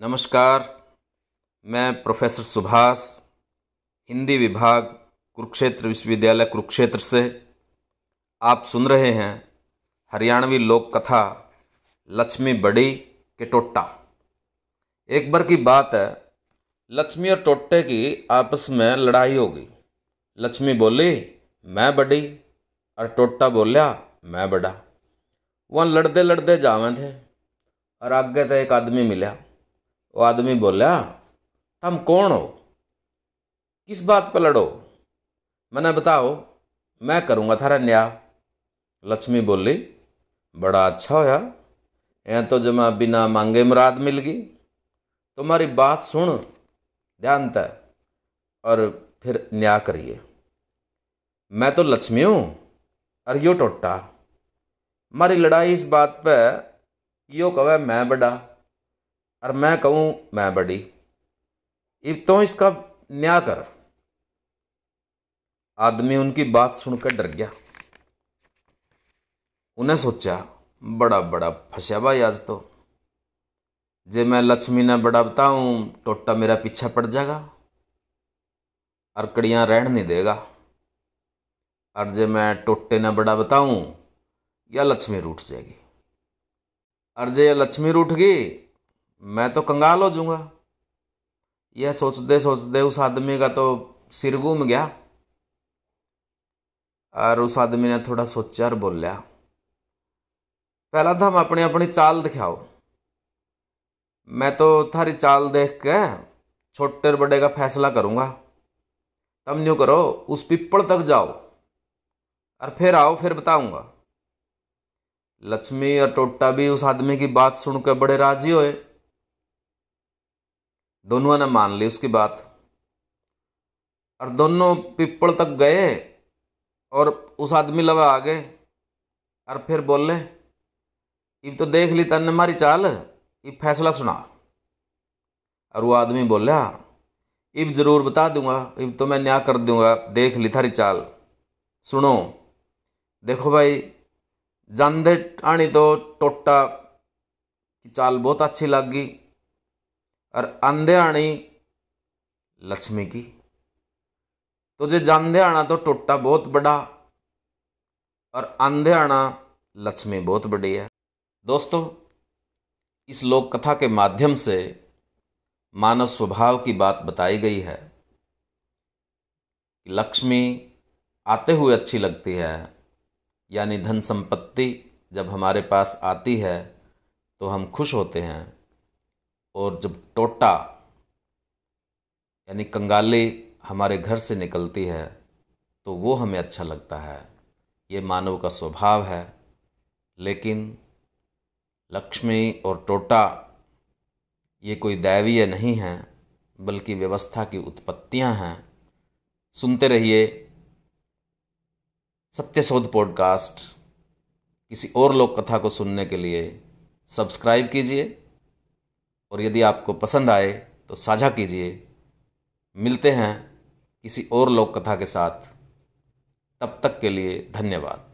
नमस्कार, मैं प्रोफेसर सुभाष, हिंदी विभाग, कुरुक्षेत्र विश्वविद्यालय कुरुक्षेत्र से आप सुन रहे हैं हरियाणवी लोक कथा लक्ष्मी बड़ी के टोटा एक बार की बात है, लक्ष्मी और टोटे की आपस में लड़ाई हो गई। लक्ष्मी बोली, मैं बड़ी, और टोटा बोलिया, मैं बड़ा। वहाँ लड़ते लड़ते जावे थे, और आगे तो एक आदमी मिला। वो आदमी बोला तुम कौन हो? किस बात पर लड़ो? मैंने बताओ, मैं करूँगा थारा न्याय लक्ष्मी बोली, बड़ा अच्छा होया। यहाँ तो जमा बिना मांगे मुराद मिल गई। तुम्हारी बात सुन, ध्यान तय, और फिर न्याय करिए। मैं तो लक्ष्मी हूँ, और यो टोटा। हमारी लड़ाई इस बात पे यो कहे मैं बड़ा। और मैं कहूँ, मैं बड़ी। अब तो इसका न्याय कर। आदमी उनकी बात सुनकर डर गया। उन्हें सोचा, बड़ा बड़ा फंसा भाई आज तो। जे मैं लक्ष्मी ने बड़ा बताऊँ टोटा मेरा पीछा पड़ जाएगा। और कड़ियाँ रहन नहीं देगा। और जे मैं टोटे ने बड़ा बताऊँ या लक्ष्मी रूठ जाएगी। और जे लक्ष्मी रूठ गई मैं तो कंगाल हो जाऊँगा। यह सोचते सोचते उस आदमी का तो सिर घूम गया। और उस आदमी ने थोड़ा सोचा और बोलिया पहला था हम अपनी अपनी चाल दिखाओ। मैं तो थारी चाल देख के छोटे और बड़े का फैसला करूँगा। तब न्यू करो, उस पिप्पल तक जाओ और फिर आओ, फिर बताऊँगा। लक्ष्मी और टोटा भी उस आदमी की बात सुनकर बड़े राज़ी हुए। दोनों ने मान ली उसकी बात। और दोनों पिपल तक गए और उस आदमी लवा आ गए और फिर बोले, इब तो देख ली तन हमारी चाल, इब फैसला सुना। और वो आदमी बोला, इब ज़रूर बता दूँगा, इब तो मैं न्याय कर दूँगा, देख ली थारी चाल। सुनो, देखो भाई जानदे आनी तो टोटा की चाल बहुत अच्छी लग। गई और आंधे आनी लक्ष्मी की। तो जे जानदे आना तो टोटा बहुत बड़ा और आंधे आना लक्ष्मी बहुत बड़ी है। दोस्तों, इस लोक कथा के माध्यम से मानव स्वभाव की बात बताई गई है लक्ष्मी आते हुए अच्छी लगती है, यानी धन संपत्ति जब हमारे पास आती है तो हम खुश होते हैं। और जब टोटा, यानी कंगाली हमारे घर से निकलती है तो वो हमें अच्छा लगता है। ये मानव का स्वभाव है, लेकिन लक्ष्मी और टोटा ये कोई दैवीय नहीं है, बल्कि व्यवस्था की उत्पत्तियाँ हैं। सुनते रहिए सत्यशोध पॉडकास्ट। किसी और लोक कथा को सुनने के लिए सब्सक्राइब कीजिए। और यदि आपको पसंद आए तो साझा कीजिए। मिलते हैं किसी और लोक कथा के साथ। तब तक के लिए धन्यवाद।